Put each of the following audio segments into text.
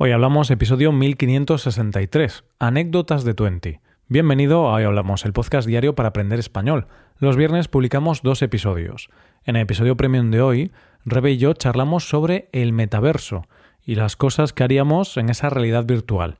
Hoy hablamos episodio 1563, Anécdotas de Twenty. Bienvenido a Hoy Hablamos, el podcast diario para aprender español. Los viernes publicamos dos episodios. En el episodio premium de hoy, Rebe y yo charlamos sobre el metaverso y las cosas que haríamos en esa realidad virtual.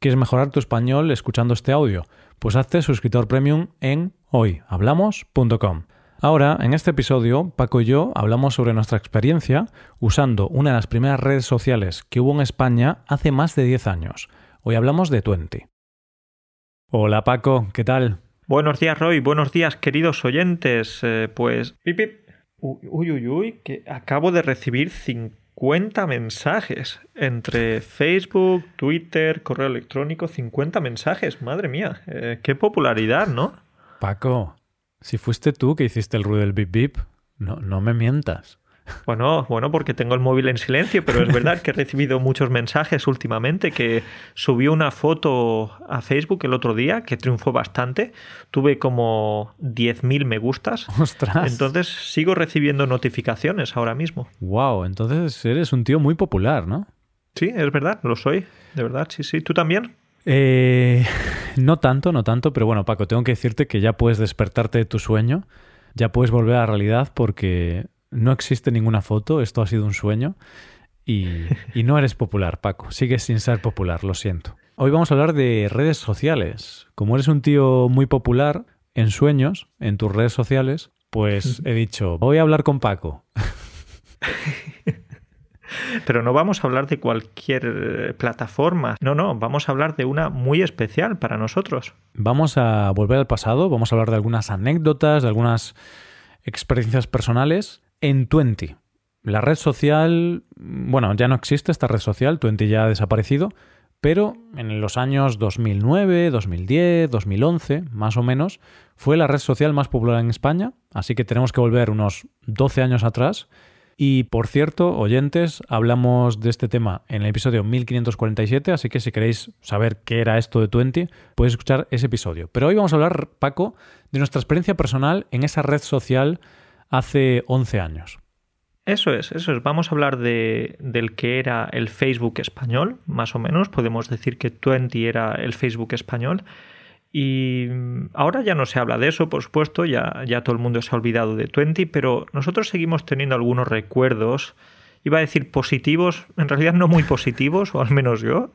¿Quieres mejorar tu español escuchando este audio? Pues hazte suscriptor premium en hoyhablamos.com. Ahora, en este episodio, Paco y yo hablamos sobre nuestra experiencia usando una de las primeras redes sociales que hubo en España hace más de 10 años. Hoy hablamos de Twenty. Hola Paco, ¿qué tal? Buenos días Roy, buenos días queridos oyentes. Eh, pues... Pip, pip. Uy, uy, uy, que acabo de recibir 50 mensajes entre Facebook, Twitter, correo electrónico, 50 mensajes, madre mía, eh, qué popularidad, ¿no? Paco, si fuiste tú que hiciste el ruido del bip bip, no, no me mientas. Bueno, bueno, porque tengo el móvil en silencio, pero es verdad que he recibido muchos mensajes últimamente, que subió una foto a Facebook el otro día, que triunfó bastante. Tuve como 10.000 me gustas. ¡Ostras! Entonces sigo recibiendo notificaciones ahora mismo. ¡Wow! Entonces eres un tío muy popular, ¿no? Sí, es verdad, lo soy. De verdad, sí, sí. ¿Tú también? Eh, no tanto, no tanto, pero bueno, Paco, tengo que decirte que ya puedes despertarte de tu sueño, ya puedes volver a la realidad porque no existe ninguna foto, esto ha sido un sueño y, y no eres popular, Paco, sigues sin ser popular, lo siento. Hoy vamos a hablar de redes sociales. Como eres un tío muy popular en sueños, en tus redes sociales, pues he dicho, voy a hablar con Paco. Pero no vamos a hablar de cualquier eh, plataforma. No, no, vamos a hablar de una muy especial para nosotros. Vamos a volver al pasado, vamos a hablar de algunas anécdotas, de algunas experiencias personales en Twenty. La red social, bueno, ya no existe esta red social, Twenty ya ha desaparecido, pero en los años 2009, 2010, 2011, más o menos, fue la red social más popular en España, así que tenemos que volver unos 12 años atrás y por cierto, oyentes, hablamos de este tema en el episodio 1547, así que si queréis saber qué era esto de Twenty, podéis escuchar ese episodio. Pero hoy vamos a hablar, Paco, de nuestra experiencia personal en esa red social hace 11 años. Eso es, eso es. Vamos a hablar de, del que era el Facebook español, más o menos. Podemos decir que Twenty era el Facebook español. Y ahora ya no se habla de eso, por supuesto, ya, ya todo el mundo se ha olvidado de Twenty, pero nosotros seguimos teniendo algunos recuerdos, iba a decir positivos, en realidad no muy positivos, o al menos yo,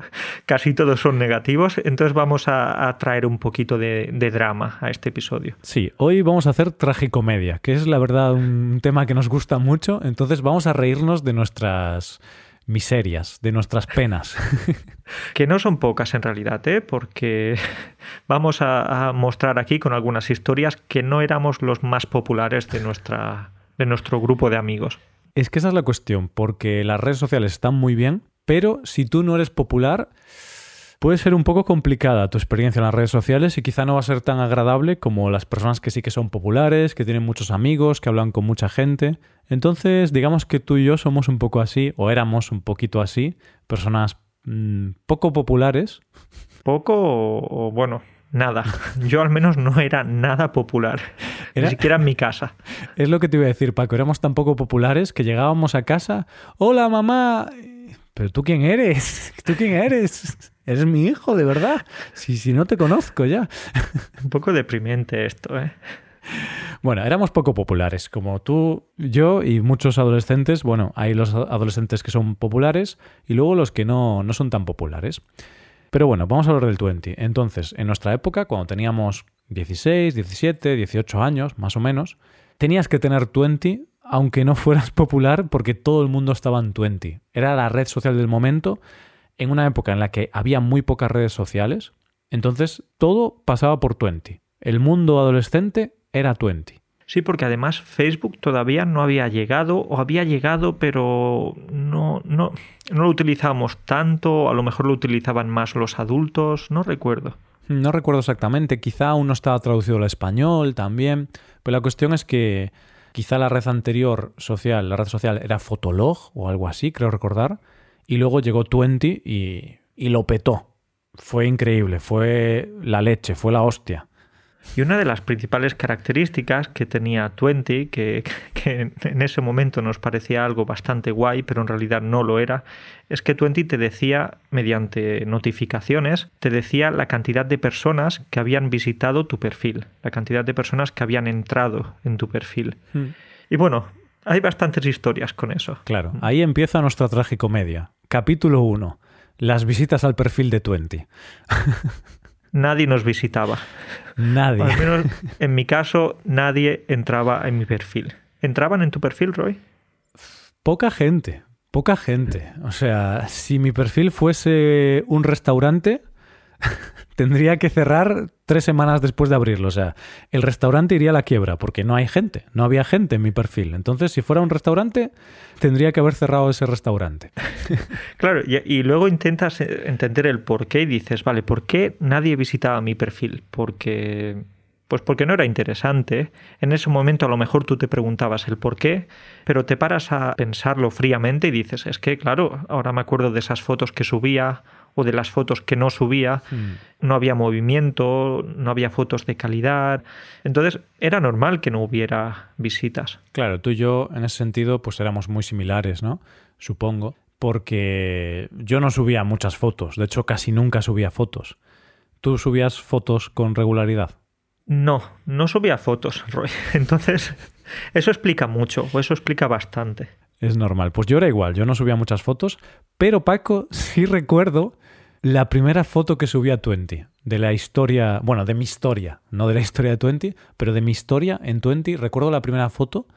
casi todos son negativos, entonces vamos a, traer un poquito de, de, drama a este episodio. Sí, hoy vamos a hacer tragicomedia, que es la verdad un tema que nos gusta mucho, entonces vamos a reírnos de nuestras miserias, de nuestras penas. que no son pocas en realidad, ¿eh? porque vamos a, a, mostrar aquí con algunas historias que no éramos los más populares de, nuestra, de nuestro grupo de amigos. Es que esa es la cuestión, porque las redes sociales están muy bien, pero si tú no eres popular, puede ser un poco complicada tu experiencia en las redes sociales y quizá no va a ser tan agradable como las personas que sí que son populares, que tienen muchos amigos, que hablan con mucha gente. Entonces, digamos que tú y yo somos un poco así, o éramos un poquito así, personas mmm, poco populares. Poco o, o, bueno, nada. Yo al menos no era nada popular, ¿Era? ni siquiera en mi casa. Es lo que te iba a decir, Paco, éramos tan poco populares que llegábamos a casa, hola mamá, pero tú quién eres, tú quién eres. Eres mi hijo, de verdad. Si, si no te conozco ya. Un poco deprimente esto, ¿eh? Bueno, éramos poco populares, como tú, yo y muchos adolescentes. Bueno, hay los adolescentes que son populares y luego los que no, no son tan populares. Pero bueno, vamos a hablar del 20. Entonces, en nuestra época, cuando teníamos 16, 17, 18 años, más o menos, tenías que tener 20 aunque no fueras popular porque todo el mundo estaba en 20. Era la red social del momento en una época en la que había muy pocas redes sociales, entonces todo pasaba por Twenty. El mundo adolescente era Twenty. Sí, porque además Facebook todavía no había llegado o había llegado pero no, no, no lo utilizábamos tanto, a lo mejor lo utilizaban más los adultos, no recuerdo. No recuerdo exactamente, quizá aún no estaba traducido al español también, pero la cuestión es que quizá la red anterior social, la red social era Fotolog o algo así, creo recordar, y luego llegó Twenty y, y lo petó. Fue increíble, fue la leche, fue la hostia. Y una de las principales características que tenía Twenty, que, que, en ese momento nos parecía algo bastante guay, pero en realidad no lo era, es que Twenty te decía, mediante notificaciones, te decía la cantidad de personas que habían visitado tu perfil, la cantidad de personas que habían entrado en tu perfil. Hmm. Y bueno, hay bastantes historias con eso. Claro, ahí empieza nuestra tragicomedia. Capítulo 1. Las visitas al perfil de Twenty. nadie nos visitaba. Nadie. al menos en mi caso, nadie entraba en mi perfil. ¿Entraban en tu perfil, Roy? Poca gente, poca gente. O sea, si mi perfil fuese un restaurante, tendría que cerrar tres semanas después de abrirlo. O sea, el restaurante iría a la quiebra porque no hay gente, no había gente en mi perfil. Entonces, si fuera un restaurante, tendría que haber cerrado ese restaurante. claro, y, luego intentas eh, entender el por qué y dices, vale, ¿por qué nadie visitaba mi perfil? Porque pues porque no era interesante. En ese momento a lo mejor tú te preguntabas el por qué, pero te paras a pensarlo fríamente y dices, es que claro, ahora me acuerdo de esas fotos que subía o de las fotos que no subía, hmm. no había movimiento, no había fotos de calidad. Entonces era normal que no hubiera visitas. Claro, tú y yo en ese sentido pues éramos muy similares, ¿no? Supongo, porque yo no subía muchas fotos, de hecho casi nunca subía fotos. ¿Tú subías fotos con regularidad? No, no subía fotos, Roy. Entonces, eso explica mucho, o eso explica bastante. Es normal. Pues yo era igual, yo no subía muchas fotos, pero Paco sí recuerdo la primera foto que subí a Twenty, de la historia, bueno, de mi historia, no de la historia de Twenty, pero de mi historia en Twenty, recuerdo la primera foto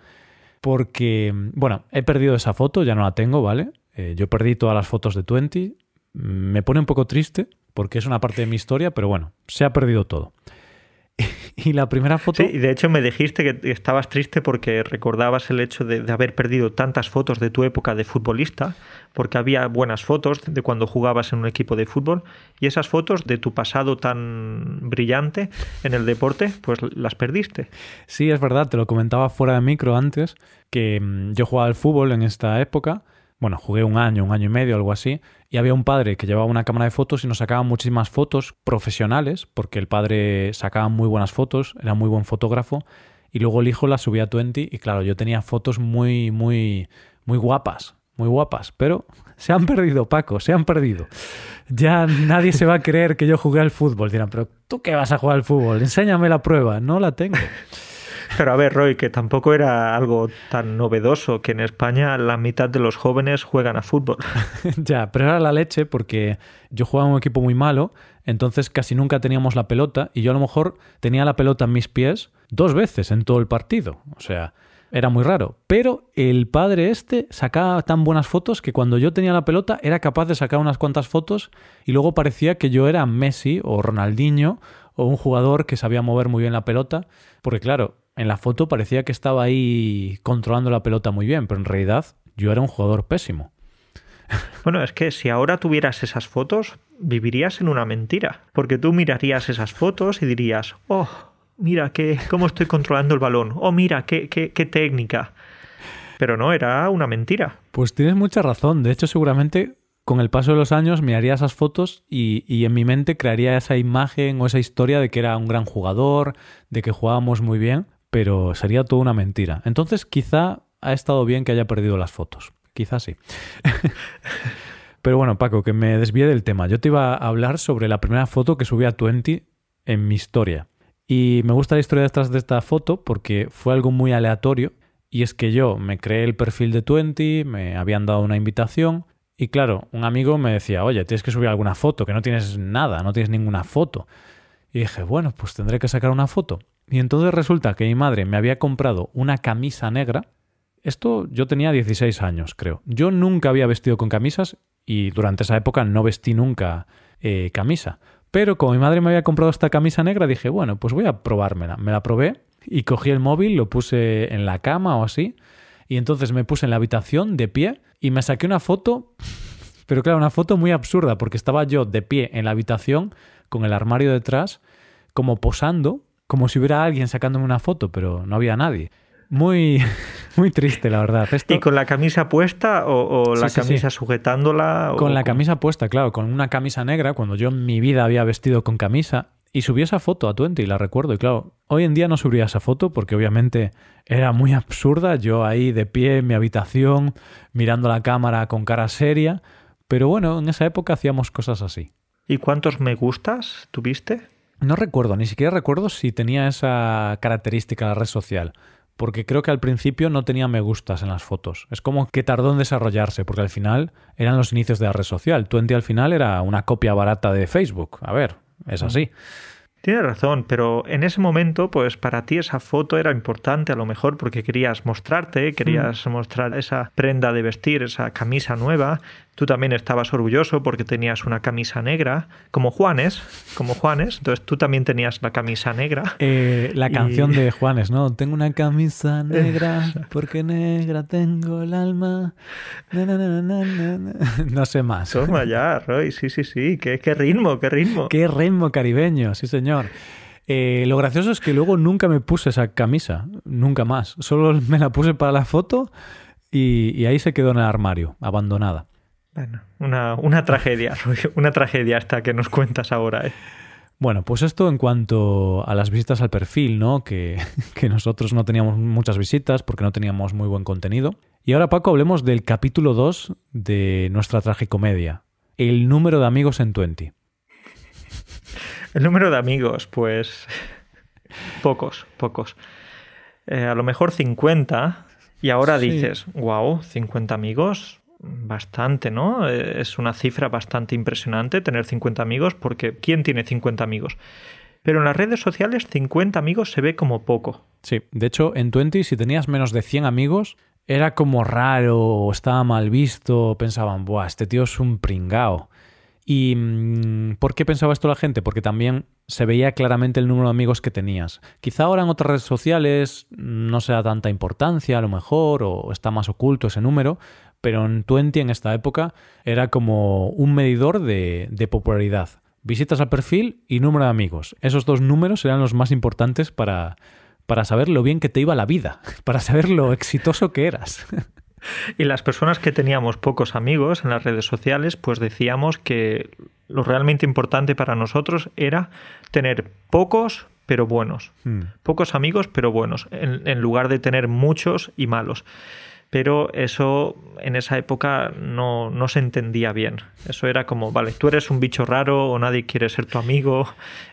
porque, bueno, he perdido esa foto, ya no la tengo, ¿vale? Eh, yo perdí todas las fotos de Twenty, me pone un poco triste porque es una parte de mi historia, pero bueno, se ha perdido todo. y la primera foto... Sí, y de hecho me dijiste que estabas triste porque recordabas el hecho de, haber perdido tantas fotos de tu época de futbolista, porque había buenas fotos de cuando jugabas en un equipo de fútbol, y esas fotos de tu pasado tan brillante en el deporte, pues las perdiste. Sí, es verdad, te lo comentaba fuera de micro antes, que mm, yo jugaba al fútbol en esta época, bueno, jugué un año, un año y medio, algo así, y había un padre que llevaba una cámara de fotos y nos sacaba muchísimas fotos profesionales, porque el padre sacaba muy buenas fotos, era muy buen fotógrafo, y luego el hijo las subía a Twenty, y claro, yo tenía fotos muy, muy, muy guapas, muy guapas, pero se han perdido, Paco, se han perdido. Ya nadie se va a creer que yo jugué al fútbol. Dirán, pero ¿tú qué vas a jugar al fútbol? Enséñame la prueba. No la tengo. Pero a ver, Roy, que tampoco era algo tan novedoso que en España la mitad de los jóvenes juegan a fútbol. ya, pero era la leche porque yo jugaba en un equipo muy malo, entonces casi nunca teníamos la pelota y yo a lo mejor tenía la pelota en mis pies dos veces en todo el partido. O sea, era muy raro. Pero el padre este sacaba tan buenas fotos que cuando yo tenía la pelota era capaz de sacar unas cuantas fotos y luego parecía que yo era Messi o Ronaldinho o un jugador que sabía mover muy bien la pelota. Porque claro, en la foto parecía que estaba ahí controlando la pelota muy bien, pero en realidad yo era un jugador pésimo. Bueno, es que si ahora tuvieras esas fotos, vivirías en una mentira, porque tú mirarías esas fotos y dirías, oh, mira qué, cómo estoy controlando el balón, oh, mira qué, qué, qué técnica. Pero no, era una mentira. Pues tienes mucha razón, de hecho seguramente con el paso de los años miraría esas fotos y, y, en mi mente crearía esa imagen o esa historia de que era un gran jugador, de que jugábamos muy bien, pero sería toda una mentira. Entonces quizá ha estado bien que haya perdido las fotos. Quizá sí. pero bueno, Paco, que me desvíe del tema. Yo te iba a hablar sobre la primera foto que subí a Twenty en mi historia. Y me gusta la historia detrás de esta foto porque fue algo muy aleatorio. Y es que yo me creé el perfil de Twenty, me habían dado una invitación. Y claro, un amigo me decía, oye, tienes que subir alguna foto, que no tienes nada, no tienes ninguna foto. Y dije, bueno, pues tendré que sacar una foto. Y entonces resulta que mi madre me había comprado una camisa negra. Esto yo tenía 16 años, creo. Yo nunca había vestido con camisas y durante esa época no vestí nunca eh, camisa. Pero como mi madre me había comprado esta camisa negra, dije, bueno, pues voy a probármela. Me la probé y cogí el móvil, lo puse en la cama o así. Y entonces me puse en la habitación de pie y me saqué una foto, pero claro, una foto muy absurda porque estaba yo de pie en la habitación con el armario detrás, como posando como si hubiera alguien sacándome una foto, pero no había nadie. Muy, muy triste, la verdad. ¿Y con la camisa puesta o, la camisa sujetándola? Con la camisa puesta, claro, con una camisa negra, cuando yo en mi vida había vestido con camisa. Y subí esa foto a Twenty, la recuerdo. Y claro, hoy en día no subiría esa foto porque obviamente era muy absurda. Yo ahí de pie en mi habitación, mirando la cámara con cara seria. Pero bueno, en esa época hacíamos cosas así. ¿Y cuántos me gustas tuviste? No recuerdo, ni siquiera recuerdo si tenía esa característica la red social porque creo que al principio no tenía me gustas en las fotos. Es como que tardó en desarrollarse, porque al final eran los inicios de la red social. Twenty al final era una copia barata de Facebook. A ver, es así. Tienes razón, pero en ese momento, pues para ti esa foto era importante a lo mejor porque querías mostrarte, querías mostrar esa prenda de vestir, esa camisa nueva, Tú también estabas orgulloso porque tenías una camisa negra, como Juanes, como Juanes. Entonces tú también tenías la camisa negra. Eh, la canción de Juanes, ¿no? Tengo una camisa negra porque negra tengo el alma. no sé más. Toma ya, Roy. Sí, sí, sí. ¿Qué, qué ritmo, qué ritmo. Qué ritmo caribeño, sí, señor. Eh, lo gracioso es que luego nunca me puse esa camisa, nunca más. Solo me la puse para la foto y, y ahí se quedó en el armario, abandonada. Bueno, una, una tragedia, una tragedia esta que nos cuentas ahora. ¿eh? Bueno, pues esto en cuanto a las visitas al perfil, ¿no? Que, que, nosotros no teníamos muchas visitas porque no teníamos muy buen contenido. Y ahora, Paco, hablemos del capítulo 2 de nuestra tragicomedia. El número de amigos en Twenty. El número de amigos, pues... pocos, pocos. Eh, a lo mejor 50. Y ahora dices, wow, 50 amigos, bastante, ¿no? Es una cifra bastante impresionante tener 50 amigos porque ¿quién tiene 50 amigos? Pero en las redes sociales 50 amigos se ve como poco. Sí, de hecho en Twenty si tenías menos de 100 amigos era como raro, estaba mal visto, pensaban, buah, este tío es un pringao. ¿Y mm, por qué pensaba esto la gente? Porque también se veía claramente el número de amigos que tenías. Quizá ahora en otras redes sociales no sea tanta importancia, a lo mejor, o está más oculto ese número, pero en Twenty en esta época era como un medidor de, popularidad. Visitas al perfil y número de amigos. Esos dos números eran los más importantes para, para saber lo bien que te iba la vida, para saber lo exitoso que eras. Y las personas que teníamos pocos amigos en las redes sociales, pues decíamos que lo realmente importante para nosotros era tener pocos pero buenos. Hmm. Pocos amigos pero buenos, en lugar de tener muchos y malos pero eso en esa época no, no, se entendía bien. Eso era como, vale, tú eres un bicho raro o nadie quiere ser tu amigo,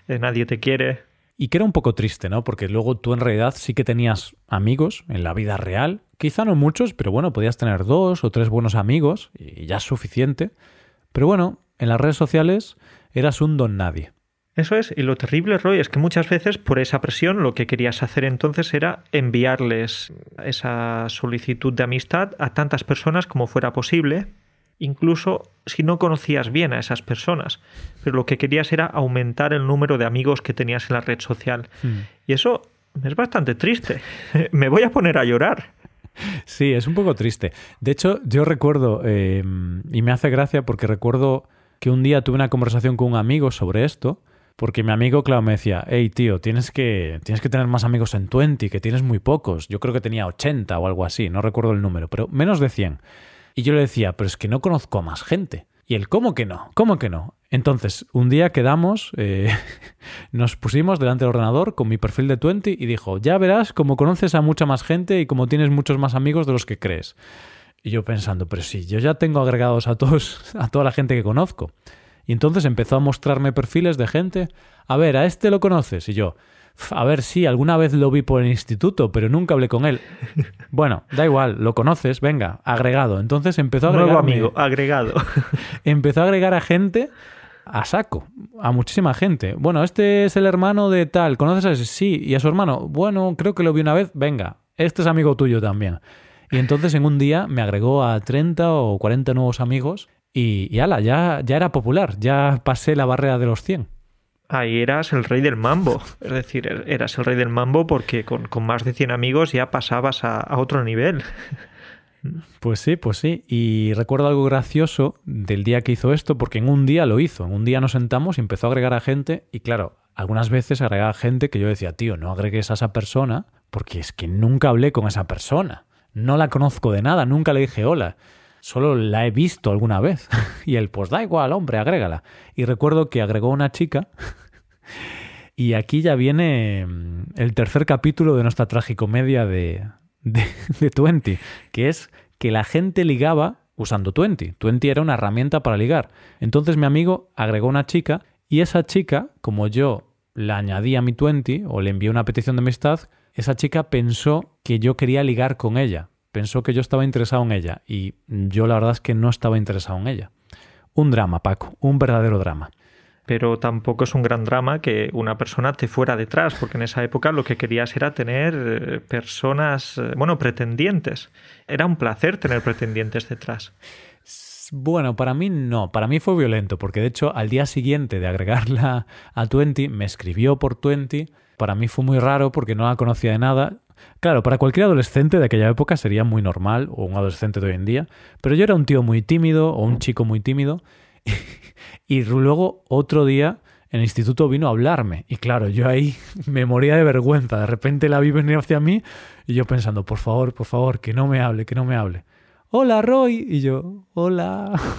eh, nadie te quiere. Y que era un poco triste, ¿no? Porque luego tú en realidad sí que tenías amigos en la vida real, quizá no muchos, pero bueno, podías tener dos o tres buenos amigos y ya es suficiente. Pero bueno, en las redes sociales eras un don nadie. Eso es, y lo terrible, Roy, es que muchas veces por esa presión lo que querías hacer entonces era enviarles esa solicitud de amistad a tantas personas como fuera posible, incluso si no conocías bien a esas personas, pero lo que querías era aumentar el número de amigos que tenías en la red social. Hmm. Y eso es bastante triste. Me voy a poner a llorar. Sí, es un poco triste. De hecho, yo recuerdo, eh, y me hace gracia porque recuerdo que un día tuve una conversación con un amigo sobre esto, porque mi amigo, claro, me decía, hey, tío, tienes que, tienes que tener más amigos en Twenty, que tienes muy pocos. Yo creo que tenía 80 o algo así, no recuerdo el número, pero menos de 100. Y yo le decía, pero es que no conozco a más gente. Y él, ¿cómo que no? ¿Cómo que no? Entonces, un día quedamos, eh, nos pusimos delante del ordenador con mi perfil de Twenty y dijo, ya verás cómo conoces a mucha más gente y cómo tienes muchos más amigos de los que crees. Y yo pensando, pero sí, yo ya tengo agregados a todos, a toda la gente que conozco. Y entonces empezó a mostrarme perfiles de gente. A ver, a este lo conoces. Y yo, a ver, sí, alguna vez lo vi por el instituto, pero nunca hablé con él. Bueno, da igual, lo conoces, venga, agregado. Entonces empezó a agregar. Nuevo amigo, agregado. empezó a agregar a gente a saco, a muchísima gente. Bueno, este es el hermano de tal, ¿conoces a ese? Sí, y a su hermano, bueno, creo que lo vi una vez, venga, este es amigo tuyo también. Y entonces en un día me agregó a 30 o 40 nuevos amigos y, y ala, ya, ya era popular, ya pasé la barrera de los 100. Ahí eras el rey del mambo, es decir, er, eras el rey del mambo porque con, más de 100 amigos ya pasabas a, a otro nivel. Pues sí, pues sí. Y recuerdo algo gracioso del día que hizo esto, porque en un día lo hizo. En un día nos sentamos y empezó a agregar a gente. Y claro, algunas veces agregaba gente que yo decía, tío, no agregues a esa persona, porque es que nunca hablé con esa persona. No la conozco de nada, nunca le dije hola solo la he visto alguna vez. y él, pues da igual, hombre, agrégala. Y recuerdo que agregó una chica Y aquí ya viene mm, el tercer capítulo de nuestra tragicomedia de, de, de Twenty, que es que la gente ligaba usando Twenty. Twenty era una herramienta para ligar. Entonces mi amigo agregó una chica y esa chica, como yo la añadí a mi Twenty o le envié una petición de amistad, esa chica pensó que yo quería ligar con ella. Pensó que yo estaba interesado en ella y yo la verdad es que no estaba interesado en ella. Un drama, Paco, un verdadero drama pero tampoco es un gran drama que una persona te fuera detrás, porque en esa época lo que querías era tener eh, personas, eh, bueno, pretendientes. Era un placer tener pretendientes detrás. Bueno, para mí no, para mí fue violento, porque de hecho al día siguiente de agregarla a Twenty, me escribió por Twenty, para mí fue muy raro porque no la conocía de nada. Claro, para cualquier adolescente de aquella época sería muy normal, o un adolescente de hoy en día, pero yo era un tío muy tímido, o un chico muy tímido, y luego otro día el instituto vino a hablarme. Y claro, yo ahí me moría de vergüenza. De repente la vi venir hacia mí y yo pensando, por favor, por favor, que no me hable, que no me hable. Hola, Roy. Y yo, hola.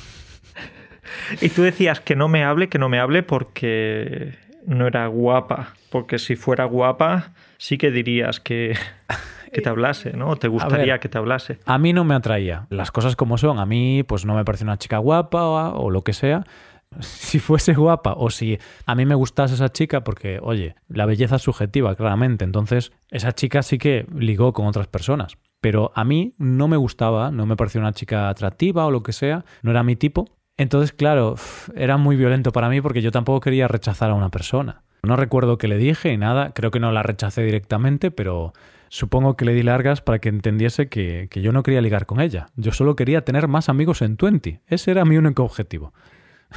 Y tú decías que no me hable, que no me hable porque no era guapa. Porque si fuera guapa, sí que dirías que, que te hablase, ¿no? ¿Te gustaría que te hablase? A mí no me atraía. Las cosas como son. A mí, pues no me parece una chica guapa o, o lo que sea si fuese guapa o si a mí me gustase esa chica, porque, oye, la belleza es subjetiva, claramente. Entonces, esa chica sí que ligó con otras personas. Pero a mí no me gustaba, no me parecía una chica atractiva o lo que sea, no era mi tipo. Entonces, claro, era muy violento para mí porque yo tampoco quería rechazar a una persona. No recuerdo qué le dije y nada, creo que no la rechacé directamente, pero supongo que le di largas para que entendiese que, que yo no quería ligar con ella. Yo solo quería tener más amigos en Twenty. Ese era mi único objetivo.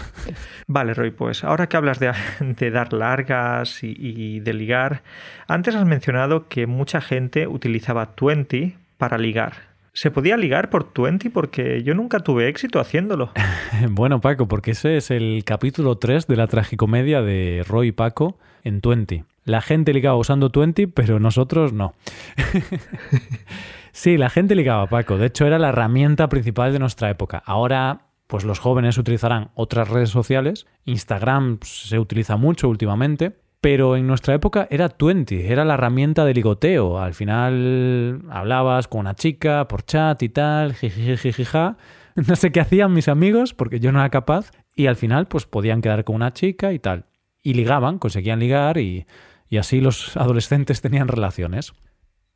Vale, Roy, pues ahora que hablas de, dar largas y, de ligar, antes has mencionado que mucha gente utilizaba Twenty para ligar. ¿Se podía ligar por Twenty? Porque yo nunca tuve éxito haciéndolo. bueno, Paco, porque ese es el capítulo 3 de la tragicomedia de Roy y Paco en Twenty. La gente ligaba usando Twenty, pero nosotros no. sí, la gente ligaba, Paco. De hecho, era la herramienta principal de nuestra época. Ahora pues los jóvenes utilizarán otras redes sociales. Instagram se utiliza mucho últimamente. Pero en nuestra época era Twenty, era la herramienta de ligoteo. Al final hablabas con una chica por chat y tal, jijijijija. No sé qué hacían mis amigos porque yo no era capaz. Y al final, pues podían quedar con una chica y tal. Y ligaban, conseguían ligar y, y así los adolescentes tenían relaciones.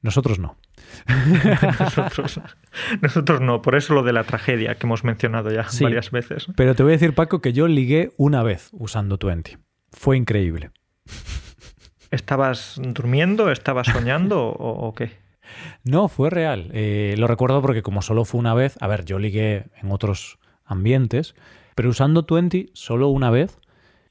Nosotros no. nosotros, nosotros no, por eso lo de la tragedia que hemos mencionado ya varias veces. Pero te voy a decir, Paco, que yo ligué una vez usando Twenty. Fue increíble. ¿Estabas durmiendo? ¿Estabas soñando o, qué? No, fue real. Eh, lo recuerdo porque como solo fue una vez, a ver, yo ligué en otros ambientes, pero usando Twenty solo una vez.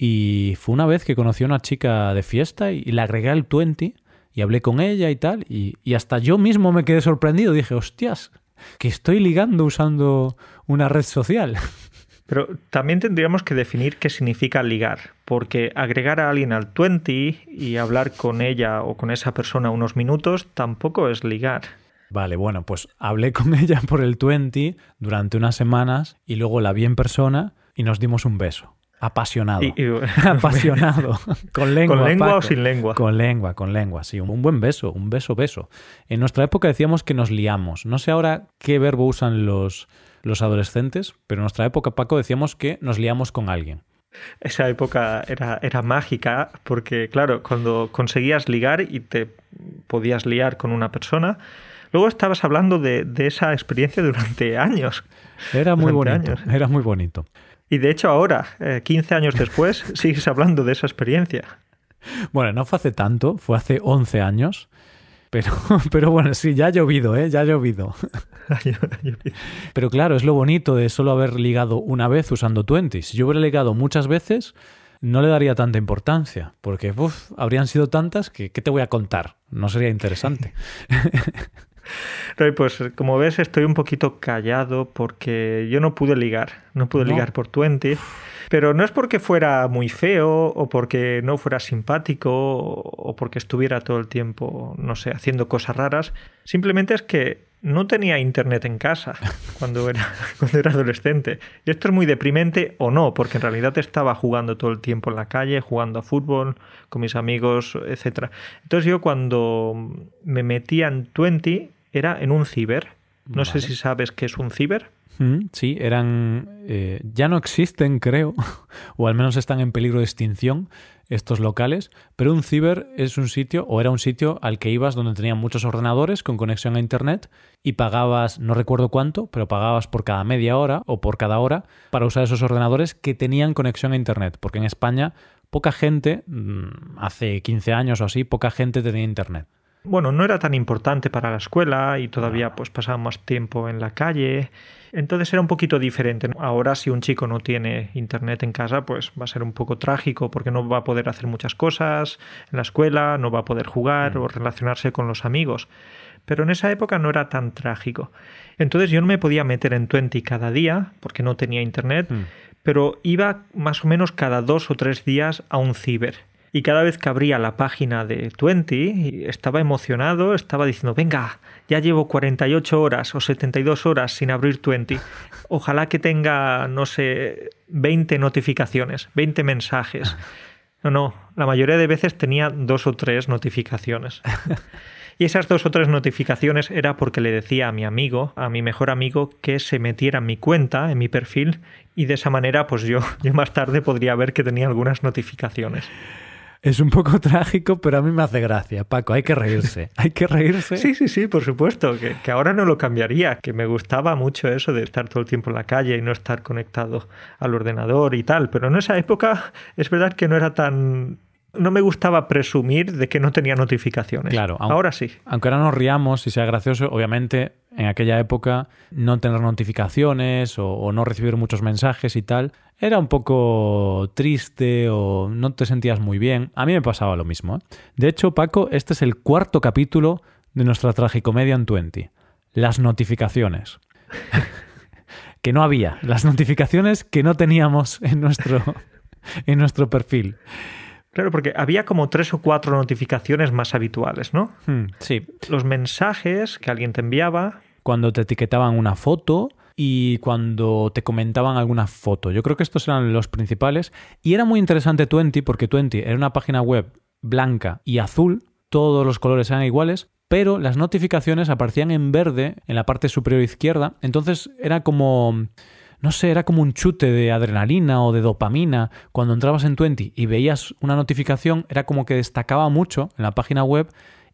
Y fue una vez que conocí a una chica de fiesta y, y le agregué al Twenty y hablé con ella y tal, y, hasta yo mismo me quedé sorprendido. Dije, hostias, que estoy ligando usando una red social. Pero también tendríamos que definir qué significa ligar, porque agregar a alguien al 20 y hablar con ella o con esa persona unos minutos tampoco es ligar. Vale, bueno, pues hablé con ella por el 20 durante unas semanas y luego la vi en persona y nos dimos un beso. Apasionado. Apasionado. con lengua. ¿Con lengua o sin lengua? Con lengua, con lengua, sí. Un buen beso, un beso, beso. En nuestra época decíamos que nos liamos. No sé ahora qué verbo usan los, los adolescentes, pero en nuestra época, Paco, decíamos que nos liamos con alguien. Esa época era, era mágica porque, claro, cuando conseguías ligar y te podías liar con una persona, luego estabas hablando de, esa experiencia durante años. Era muy bonito. Era muy bonito. Y de hecho ahora, 15 eh, años después, sigues hablando de esa experiencia. Bueno, no fue hace tanto, fue hace 11 años. Pero, pero bueno, sí, ya ha llovido, ¿eh? Ya ha llovido. pero claro, es lo bonito de solo haber ligado una vez usando Twenty. Si yo hubiera ligado muchas veces, no le daría tanta importancia, porque uf, habrían sido tantas que ¿qué te voy a contar? No sería interesante. Roy, pues como ves estoy un poquito callado porque yo no pude ligar, no pude ligar por Twenty. Pero no es porque fuera muy feo o porque no fuera simpático o porque estuviera todo el tiempo, no sé, haciendo cosas raras. Simplemente es que no tenía internet en casa cuando era, cuando era adolescente. Y esto es muy deprimente o no, porque en realidad estaba jugando todo el tiempo en la calle, jugando a fútbol con mis amigos, etc. Entonces yo cuando me metía en Twenty era en un ciber. No sé si sabes qué es un ciber. Sí, eran. Eh, ya no existen, creo, o al menos están en peligro de extinción estos locales, pero un ciber es un sitio, o era un sitio al que ibas donde tenían muchos ordenadores con conexión a Internet y pagabas, no recuerdo cuánto, pero pagabas por cada media hora o por cada hora para usar esos ordenadores que tenían conexión a Internet, porque en España poca gente, mm, hace 15 años o así, poca gente tenía Internet bueno, no era tan importante para la escuela y todavía pues pasábamos tiempo en la calle. Entonces era un poquito diferente. Ahora si un chico no tiene internet en casa, pues va a ser un poco trágico porque no va a poder hacer muchas cosas en la escuela, no va a poder jugar mm. o relacionarse con los amigos. Pero en esa época no era tan trágico. Entonces yo no me podía meter en Twenty cada día porque no tenía internet, mm. pero iba más o menos cada dos o tres días a un ciber y cada vez que abría la página de Twenty estaba emocionado, estaba diciendo, venga, ya llevo 48 horas o 72 horas sin abrir Twenty. Ojalá que tenga, no sé, 20 notificaciones, 20 mensajes. No, no, la mayoría de veces tenía dos o tres notificaciones. Y esas dos o tres notificaciones era porque le decía a mi amigo, a mi mejor amigo, que se metiera en mi cuenta, en mi perfil, y de esa manera, pues yo, yo más tarde podría ver que tenía algunas notificaciones. Es un poco trágico, pero a mí me hace gracia. Paco, hay que reírse. Hay que reírse. Sí, sí, sí, por supuesto. Que, que, ahora no lo cambiaría. Que me gustaba mucho eso de estar todo el tiempo en la calle y no estar conectado al ordenador y tal. Pero en esa época es verdad que no era tan no me gustaba presumir de que no tenía notificaciones. Claro, ahora sí. Aunque ahora nos riamos y sea gracioso, obviamente en aquella época no tener notificaciones o, no recibir muchos mensajes y tal era un poco triste o no te sentías muy bien. A mí me pasaba lo mismo. ¿eh? De hecho, Paco, este es el cuarto capítulo de nuestra tragicomedia en Twenty. Las notificaciones. que no había. Las notificaciones que no teníamos en nuestro, en nuestro perfil. Claro, porque había como tres o cuatro notificaciones más habituales, ¿no? Hmm, sí. Los mensajes que alguien te enviaba. Cuando te etiquetaban una foto y cuando te comentaban alguna foto. Yo creo que estos eran los principales. Y era muy interesante Twenty porque Twenty era una página web blanca y azul. Todos los colores eran iguales, pero las notificaciones aparecían en verde en la parte superior izquierda. Entonces era como no sé, era como un chute de adrenalina o de dopamina. Cuando entrabas en Twenty y veías una notificación, era como que destacaba mucho en la página web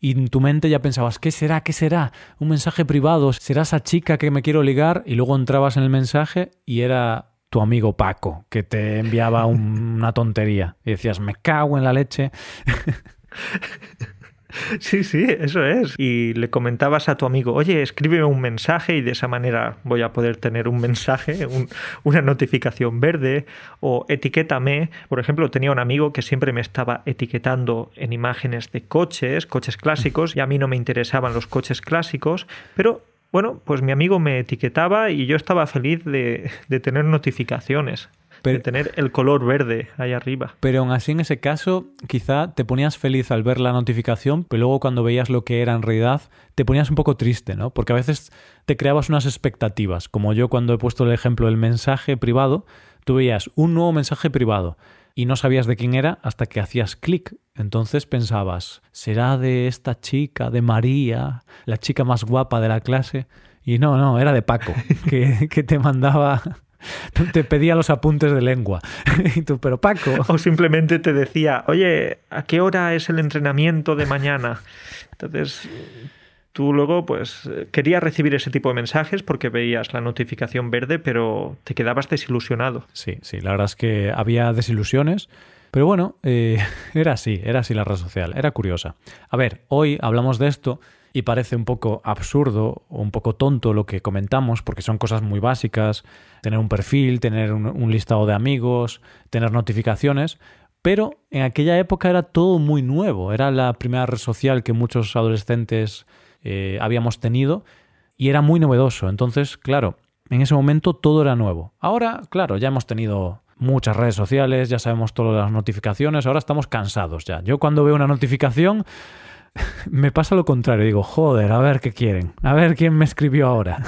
y en tu mente ya pensabas, ¿qué será? ¿Qué será? Un mensaje privado, ¿será esa chica que me quiero ligar? Y luego entrabas en el mensaje y era tu amigo Paco, que te enviaba una tontería. Y decías, me cago en la leche. Sí, sí, eso es. Y le comentabas a tu amigo, oye, escríbeme un mensaje y de esa manera voy a poder tener un mensaje, una notificación verde o etiquétame. Por ejemplo, tenía un amigo que siempre me estaba etiquetando en imágenes de coches, coches clásicos, y a mí no me interesaban los coches clásicos, pero bueno, pues mi amigo me etiquetaba y yo estaba feliz de, de tener notificaciones de tener el color verde ahí arriba. Pero aún así en ese caso quizá te ponías feliz al ver la notificación, pero luego cuando veías lo que era en realidad te ponías un poco triste, ¿no? Porque a veces te creabas unas expectativas, como yo cuando he puesto el ejemplo del mensaje privado, tú veías un nuevo mensaje privado y no sabías de quién era hasta que hacías clic. Entonces pensabas, ¿será de esta chica, de María, la chica más guapa de la clase? Y no, no, era de Paco, que, que te mandaba te pedía los apuntes de lengua. y tú, pero Paco. O simplemente te decía, oye, ¿a qué hora es el entrenamiento de mañana? Entonces, tú luego, pues, querías recibir ese tipo de mensajes porque veías la notificación verde, pero te quedabas desilusionado. Sí, sí, la verdad es que había desilusiones. Pero bueno, eh, era así, era así la red social, era curiosa. A ver, hoy hablamos de esto y parece un poco absurdo o un poco tonto lo que comentamos, porque son cosas muy básicas, tener un perfil, tener un, listado de amigos, tener notificaciones, pero en aquella época era todo muy nuevo, era la primera red social que muchos adolescentes eh, habíamos tenido y era muy novedoso, entonces, claro, en ese momento todo era nuevo. Ahora, claro, ya hemos tenido muchas redes sociales, ya sabemos todas las notificaciones, ahora estamos cansados ya. Yo cuando veo una notificación me pasa lo contrario. Digo, joder, a ver qué quieren. A ver quién me escribió ahora.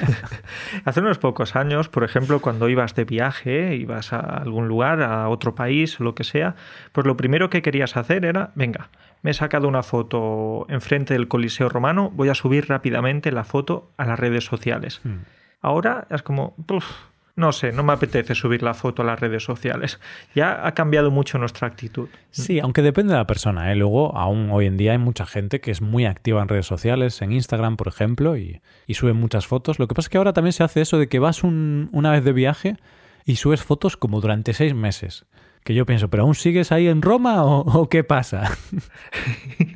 Hace unos pocos años, por ejemplo, cuando ibas de viaje, ibas a algún lugar, a otro país, lo que sea, pues lo primero que querías hacer era, venga, me he sacado una foto enfrente del Coliseo Romano, voy a subir rápidamente la foto a las redes sociales. Hmm. Ahora es como, no sé, no me apetece subir la foto a las redes sociales. Ya ha cambiado mucho nuestra actitud. Sí, aunque depende de la persona. ¿eh? Luego, aún hoy en día hay mucha gente que es muy activa en redes sociales, en Instagram, por ejemplo, y, sube muchas fotos. Lo que pasa es que ahora también se hace eso de que vas una vez de viaje y subes fotos como durante seis meses. Que yo pienso, ¿pero aún sigues ahí en Roma o qué pasa?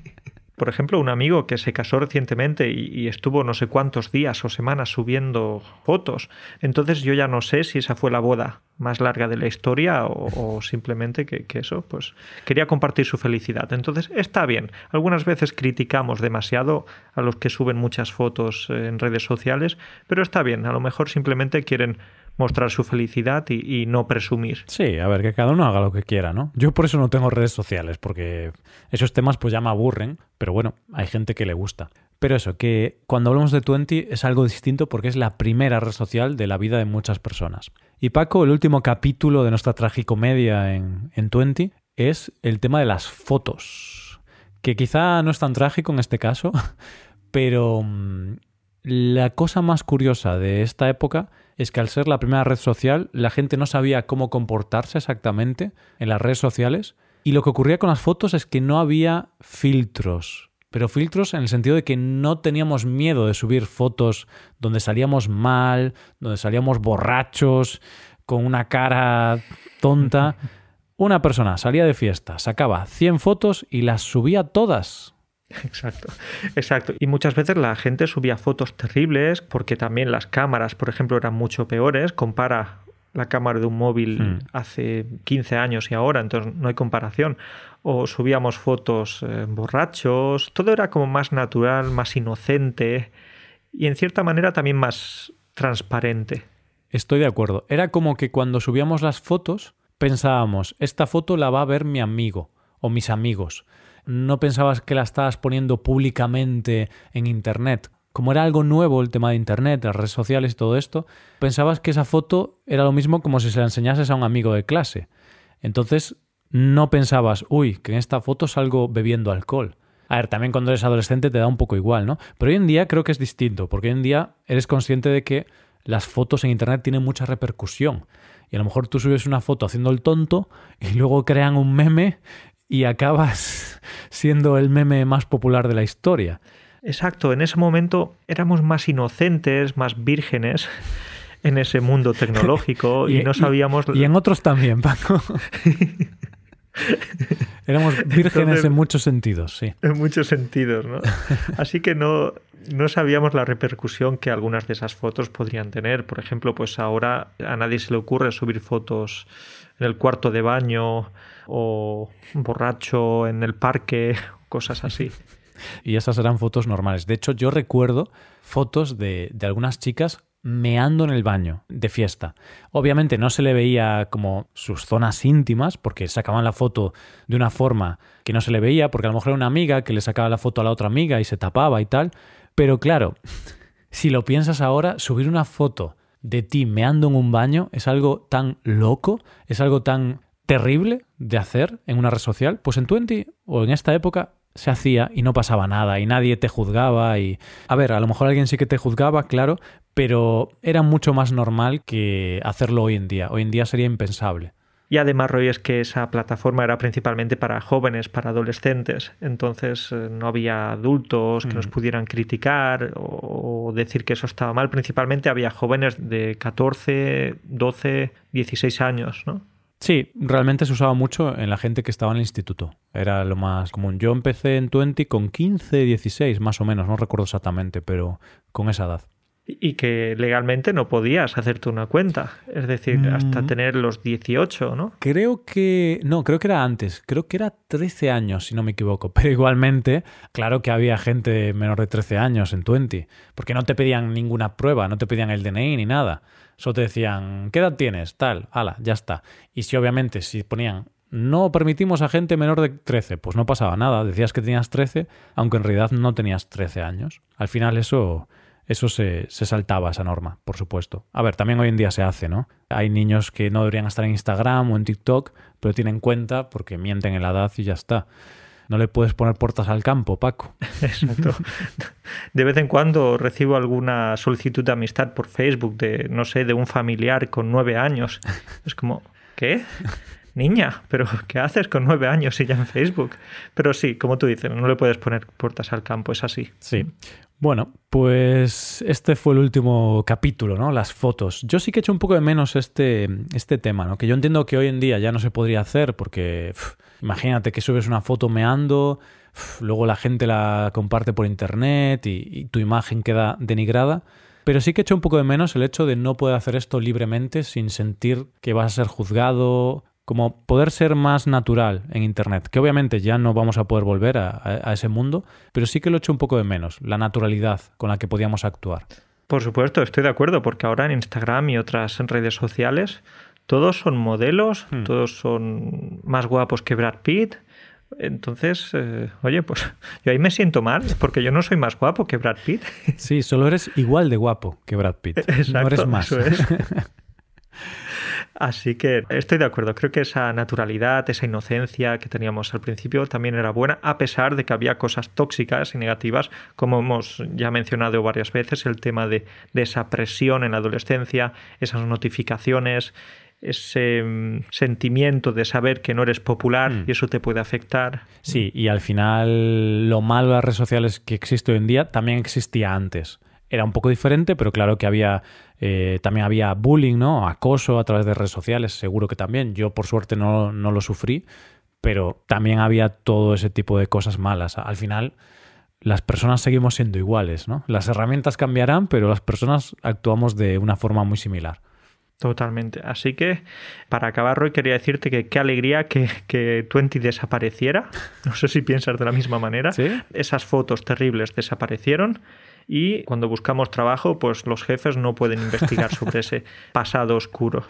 Por ejemplo, un amigo que se casó recientemente y, estuvo no sé cuántos días o semanas subiendo fotos. Entonces yo ya no sé si esa fue la boda más larga de la historia o, simplemente que, eso, pues quería compartir su felicidad. Entonces está bien. Algunas veces criticamos demasiado a los que suben muchas fotos en redes sociales, pero está bien. A lo mejor simplemente quieren mostrar su felicidad y, no presumir. Sí, a ver, que cada uno haga lo que quiera, ¿no? Yo por eso no tengo redes sociales, porque esos temas pues ya me aburren, pero bueno, hay gente que le gusta. Pero eso, que cuando hablamos de Twenty es algo distinto porque es la primera red social de la vida de muchas personas. Y Paco, el último capítulo de nuestra tragicomedia en, en Twenty es el tema de las fotos. Que quizá no es tan trágico en este caso, pero mm, la cosa más curiosa de esta época es que al ser la primera red social, la gente no sabía cómo comportarse exactamente en las redes sociales. Y lo que ocurría con las fotos es que no había filtros. Pero filtros en el sentido de que no teníamos miedo de subir fotos donde salíamos mal, donde salíamos borrachos, con una cara tonta. Una persona salía de fiesta, sacaba 100 fotos y las subía todas. Exacto, exacto. Y muchas veces la gente subía fotos terribles porque también las cámaras, por ejemplo, eran mucho peores. Compara la cámara de un móvil hmm. hace 15 años y ahora, entonces no hay comparación. O subíamos fotos eh, borrachos, todo era como más natural, más inocente y en cierta manera también más transparente. Estoy de acuerdo. Era como que cuando subíamos las fotos pensábamos, esta foto la va a ver mi amigo o mis amigos no pensabas que la estabas poniendo públicamente en Internet. Como era algo nuevo el tema de Internet, las redes sociales y todo esto, pensabas que esa foto era lo mismo como si se la enseñases a un amigo de clase. Entonces no pensabas, uy, que en esta foto salgo bebiendo alcohol. A ver, también cuando eres adolescente te da un poco igual, ¿no? Pero hoy en día creo que es distinto, porque hoy en día eres consciente de que las fotos en Internet tienen mucha repercusión. Y a lo mejor tú subes una foto haciendo el tonto y luego crean un meme y acabas siendo el meme más popular de la historia. Exacto, en ese momento éramos más inocentes, más vírgenes en ese mundo tecnológico y, no sabíamos... Y, en otros también, Paco. Éramos vírgenes en muchos sentidos, sí. En muchos sentidos, ¿no? Así que no, no sabíamos la repercusión que algunas de esas fotos podrían tener. Por ejemplo, pues ahora a nadie se le ocurre subir fotos en el cuarto de baño o borracho en el parque, cosas así. y esas eran fotos normales. De hecho, yo recuerdo fotos de, de algunas chicas meando en el baño de fiesta. Obviamente no se le veía como sus zonas íntimas, porque sacaban la foto de una forma que no se le veía, porque a lo mejor era una amiga que le sacaba la foto a la otra amiga y se tapaba y tal. Pero claro, si lo piensas ahora, subir una foto de ti meando en un baño es algo tan loco, es algo tan terrible de hacer en una red social, pues en Twenty o en esta época se hacía y no pasaba nada y nadie te juzgaba y a ver, a lo mejor alguien sí que te juzgaba, claro, pero era mucho más normal que hacerlo hoy en día. Hoy en día sería impensable. Y además, Roy, es que esa plataforma era principalmente para jóvenes, para adolescentes. Entonces eh, no había adultos que nos mm. pudieran criticar o decir que eso estaba mal. Principalmente había jóvenes de 14, 12, 16 años, ¿no? Sí, realmente se usaba mucho en la gente que estaba en el instituto. Era lo más común. Yo empecé en Twenty con 15, 16 más o menos, no recuerdo exactamente, pero con esa edad. Y que legalmente no podías hacerte una cuenta, es decir, hasta mm. tener los 18, ¿no? Creo que... No, creo que era antes, creo que era 13 años, si no me equivoco, pero igualmente, claro que había gente menor de 13 años en Twenty, porque no te pedían ninguna prueba, no te pedían el DNI ni nada. Solo te decían, ¿qué edad tienes? Tal, ala, ya está. Y si obviamente si ponían no permitimos a gente menor de 13. Pues no pasaba nada, decías que tenías 13, aunque en realidad no tenías 13 años. Al final eso, eso se, saltaba, esa norma, por supuesto. A ver, también hoy en día se hace, ¿no? Hay niños que no deberían estar en Instagram o en TikTok, pero tienen cuenta porque mienten en la edad y ya está. No le puedes poner puertas al campo, Paco. De vez en cuando recibo alguna solicitud de amistad por Facebook de, no sé, de un familiar con nueve años. Es como, ¿qué? Niña, pero ¿qué haces con nueve años y ya en Facebook? Pero sí, como tú dices, no le puedes poner puertas al campo, es así. Sí. Bueno, pues este fue el último capítulo, ¿no? Las fotos. Yo sí que he hecho un poco de menos este, este tema, ¿no? Que yo entiendo que hoy en día ya no se podría hacer porque imagínate que subes una foto meando, luego la gente la comparte por internet y, y tu imagen queda denigrada. Pero sí que he hecho un poco de menos el hecho de no poder hacer esto libremente sin sentir que vas a ser juzgado como poder ser más natural en Internet, que obviamente ya no vamos a poder volver a, a, ese mundo, pero sí que lo he hecho un poco de menos, la naturalidad con la que podíamos actuar. Por supuesto, estoy de acuerdo, porque ahora en Instagram y otras redes sociales todos son modelos, hmm. todos son más guapos que Brad Pitt. Entonces, eh, oye, pues yo ahí me siento mal, porque yo no soy más guapo que Brad Pitt. Sí, solo eres igual de guapo que Brad Pitt. Exacto, no eres más. Eso es. Así que estoy de acuerdo, creo que esa naturalidad, esa inocencia que teníamos al principio también era buena, a pesar de que había cosas tóxicas y negativas, como hemos ya mencionado varias veces, el tema de, de esa presión en la adolescencia, esas notificaciones, ese mm, sentimiento de saber que no eres popular mm. y eso te puede afectar. Sí, y al final lo malo de las redes sociales que existe hoy en día también existía antes. Era un poco diferente, pero claro que había eh, también había bullying, ¿no? Acoso a través de redes sociales, seguro que también. Yo por suerte no, no lo sufrí, pero también había todo ese tipo de cosas malas. Al final, las personas seguimos siendo iguales, ¿no? Las herramientas cambiarán, pero las personas actuamos de una forma muy similar. Totalmente. Así que, para acabar, Roy, quería decirte que qué alegría que, que Twenty desapareciera. No sé si piensas de la misma manera. ¿Sí? Esas fotos terribles desaparecieron y cuando buscamos trabajo, pues los jefes no pueden investigar sobre ese pasado oscuro.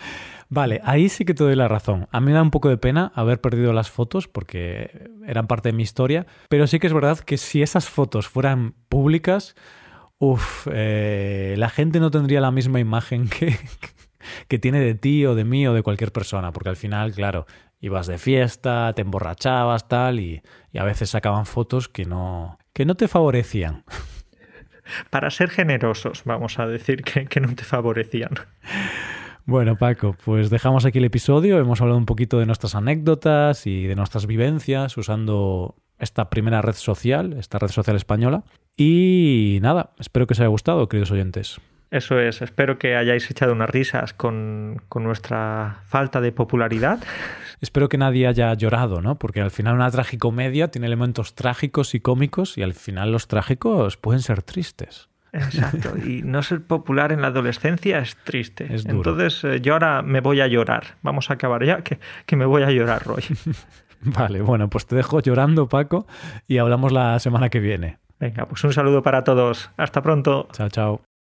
Vale, ahí sí que te doy la razón. A mí me da un poco de pena haber perdido las fotos porque eran parte de mi historia, pero sí que es verdad que si esas fotos fueran públicas, uff, eh, la gente no tendría la misma imagen que, que tiene de ti o de mí o de cualquier persona, porque al final, claro, ibas de fiesta, te emborrachabas, tal, y, y a veces sacaban fotos que no, que no te favorecían. Para ser generosos, vamos a decir que, que no te favorecían. Bueno, Paco, pues dejamos aquí el episodio. Hemos hablado un poquito de nuestras anécdotas y de nuestras vivencias usando esta primera red social, esta red social española. Y nada, espero que os haya gustado, queridos oyentes. Eso es, espero que hayáis echado unas risas con, con, nuestra falta de popularidad. Espero que nadie haya llorado, ¿no? Porque al final una tragicomedia tiene elementos trágicos y cómicos y al final los trágicos pueden ser tristes. Exacto, y no ser popular en la adolescencia es triste. Es duro. Entonces eh, yo ahora me voy a llorar. Vamos a acabar ya, que, que me voy a llorar, Roy. vale, bueno, pues te dejo llorando, Paco, y hablamos la semana que viene. Venga, pues un saludo para todos. Hasta pronto. Chao, chao.